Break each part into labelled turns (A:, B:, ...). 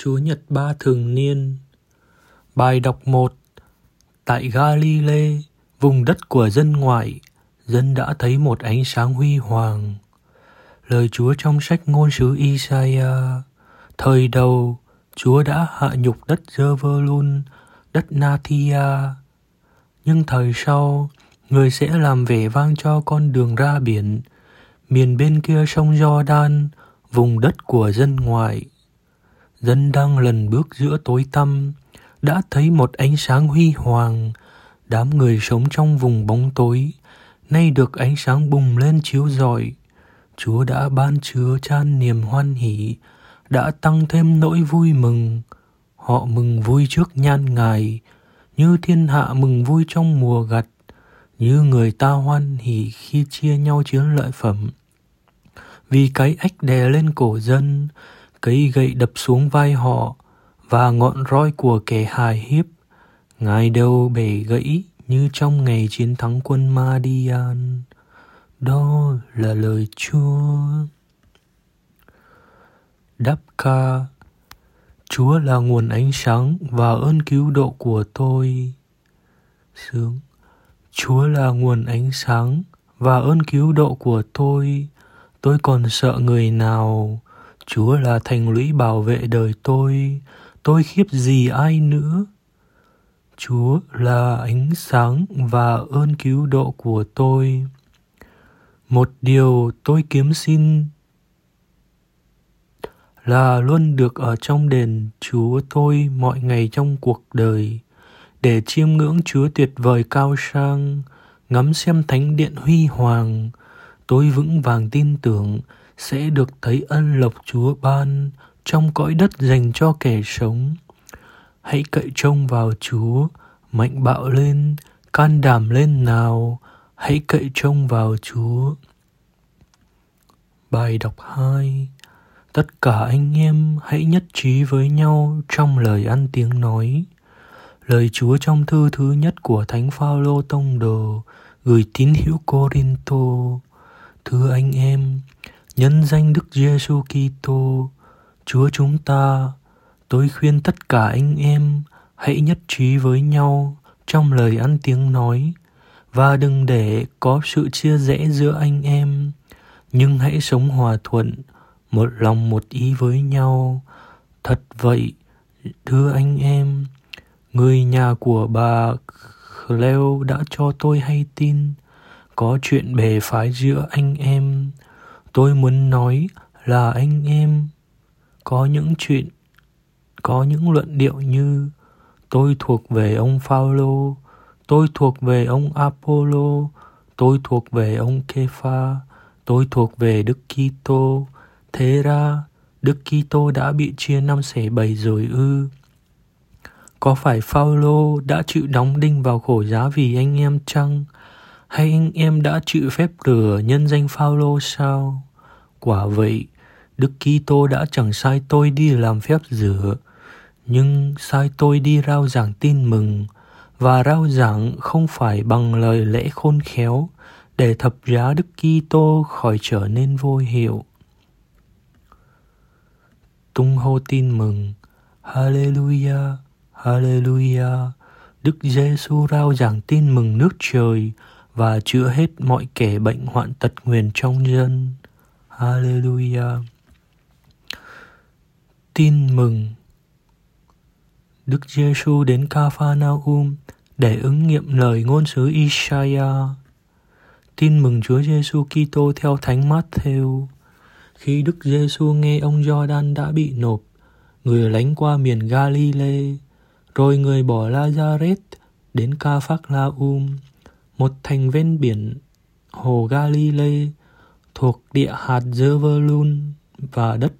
A: Chúa Nhật Ba Thường Niên Bài đọc 1 Tại Galilee, vùng đất của dân ngoại, dân đã thấy một ánh sáng huy hoàng. Lời Chúa trong sách ngôn sứ Isaiah Thời đầu, Chúa đã hạ nhục đất Zebulun, đất Nathia. Nhưng thời sau, người sẽ làm vẻ vang cho con đường ra biển, miền bên kia sông Jordan, vùng đất của dân ngoại dân đang lần bước giữa tối tăm, đã thấy một ánh sáng huy hoàng. Đám người sống trong vùng bóng tối, nay được ánh sáng bùng lên chiếu rọi. Chúa đã ban chứa chan niềm hoan hỷ, đã tăng thêm nỗi vui mừng. Họ mừng vui trước nhan ngài, như thiên hạ mừng vui trong mùa gặt, như người ta hoan hỷ khi chia nhau chiến lợi phẩm. Vì cái ách đè lên cổ dân cây gậy đập xuống vai họ và ngọn roi của kẻ hài hiếp ngài đâu bể gãy như trong ngày chiến thắng quân Madian. Đó là lời Chúa. Đáp ca, Chúa là nguồn ánh sáng và ơn cứu độ của tôi. Sướng, Chúa là nguồn ánh sáng và ơn cứu độ của tôi. Tôi còn sợ người nào Chúa là thành lũy bảo vệ đời tôi, tôi khiếp gì ai nữa. Chúa là ánh sáng và ơn cứu độ của tôi. Một điều tôi kiếm xin là luôn được ở trong đền Chúa tôi mọi ngày trong cuộc đời, để chiêm ngưỡng Chúa tuyệt vời cao sang, ngắm xem thánh điện huy hoàng. Tôi vững vàng tin tưởng sẽ được thấy ân lộc Chúa ban trong cõi đất dành cho kẻ sống. Hãy cậy trông vào Chúa, mạnh bạo lên, can đảm lên nào, hãy cậy trông vào Chúa. Bài đọc 2 Tất cả anh em hãy nhất trí với nhau trong lời ăn tiếng nói. Lời Chúa trong thư thứ nhất của Thánh Phaolô tông đồ gửi tín hữu Corinto. Thưa anh em, nhân danh Đức Giêsu Kitô, Chúa chúng ta, tôi khuyên tất cả anh em hãy nhất trí với nhau trong lời ăn tiếng nói và đừng để có sự chia rẽ giữa anh em, nhưng hãy sống hòa thuận, một lòng một ý với nhau. Thật vậy, thưa anh em, người nhà của bà Cleo đã cho tôi hay tin có chuyện bề phái giữa anh em tôi muốn nói là anh em có những chuyện có những luận điệu như tôi thuộc về ông Phaolô, tôi thuộc về ông Apollo, tôi thuộc về ông Kepha, tôi thuộc về Đức Kitô. Thế ra, Đức Kitô đã bị chia năm xẻ bảy rồi ư? Có phải Phaolô đã chịu đóng đinh vào khổ giá vì anh em chăng? Hay anh em đã chịu phép rửa nhân danh Phaolô sao? Quả vậy, Đức Kitô đã chẳng sai tôi đi làm phép rửa, nhưng sai tôi đi rao giảng tin mừng và rao giảng không phải bằng lời lẽ khôn khéo để thập giá Đức Kitô khỏi trở nên vô hiệu. Tung hô tin mừng, Hallelujah, Hallelujah. Đức Giêsu rao giảng tin mừng nước trời và chữa hết mọi kẻ bệnh hoạn tật nguyền trong dân. Hallelujah. Tin mừng Đức Giêsu đến Capernaum để ứng nghiệm lời ngôn sứ Isaiah. Tin mừng Chúa Giêsu Kitô theo Thánh Matthew. Khi Đức Giêsu nghe ông Giođan đã bị nộp, người lánh qua miền Galilee, rồi người bỏ Lazareth đến Ca Phác La Um, một thành ven biển, hồ Galilee thuộc địa hạt Zebulun và đất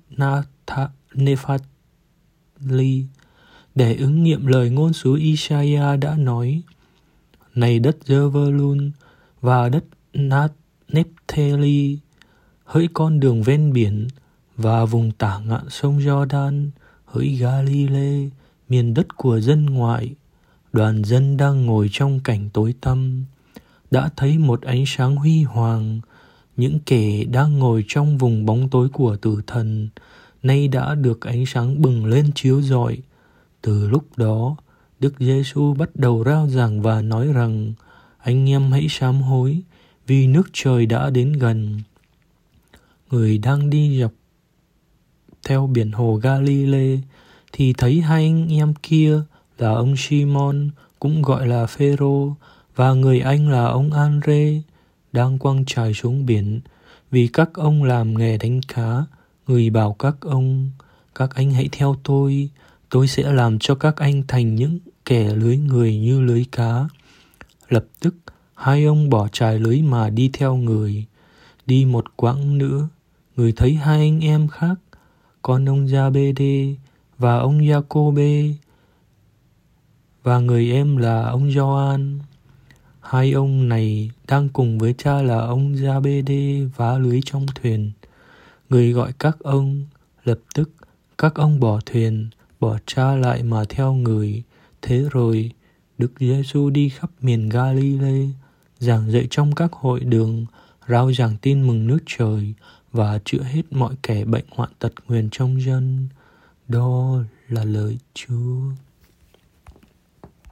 A: Nephtali để ứng nghiệm lời ngôn sứ Isaiah đã nói, này đất Zebulun và đất Nephtali, hỡi con đường ven biển và vùng tả ngạn sông Jordan, hỡi Galilee miền đất của dân ngoại, đoàn dân đang ngồi trong cảnh tối tăm đã thấy một ánh sáng huy hoàng những kẻ đang ngồi trong vùng bóng tối của tử thần nay đã được ánh sáng bừng lên chiếu rọi. Từ lúc đó, Đức Giêsu bắt đầu rao giảng và nói rằng anh em hãy sám hối vì nước trời đã đến gần. Người đang đi dọc theo biển hồ Galile thì thấy hai anh em kia là ông Simon cũng gọi là Phêrô và người anh là ông Andre đang quăng trài xuống biển vì các ông làm nghề đánh cá. Người bảo các ông, các anh hãy theo tôi, tôi sẽ làm cho các anh thành những kẻ lưới người như lưới cá. Lập tức, hai ông bỏ trài lưới mà đi theo người. Đi một quãng nữa, người thấy hai anh em khác, con ông Gia Bê Đê và ông gia cô bê và người em là ông Gioan. Hai ông này đang cùng với cha là ông Gia-bê-đê vá lưới trong thuyền. Người gọi các ông, lập tức các ông bỏ thuyền, bỏ cha lại mà theo người. Thế rồi, Đức Giêsu đi khắp miền Galilee, giảng dạy trong các hội đường, rao giảng tin mừng nước trời và chữa hết mọi kẻ bệnh hoạn tật nguyền trong dân. Đó là lời Chúa.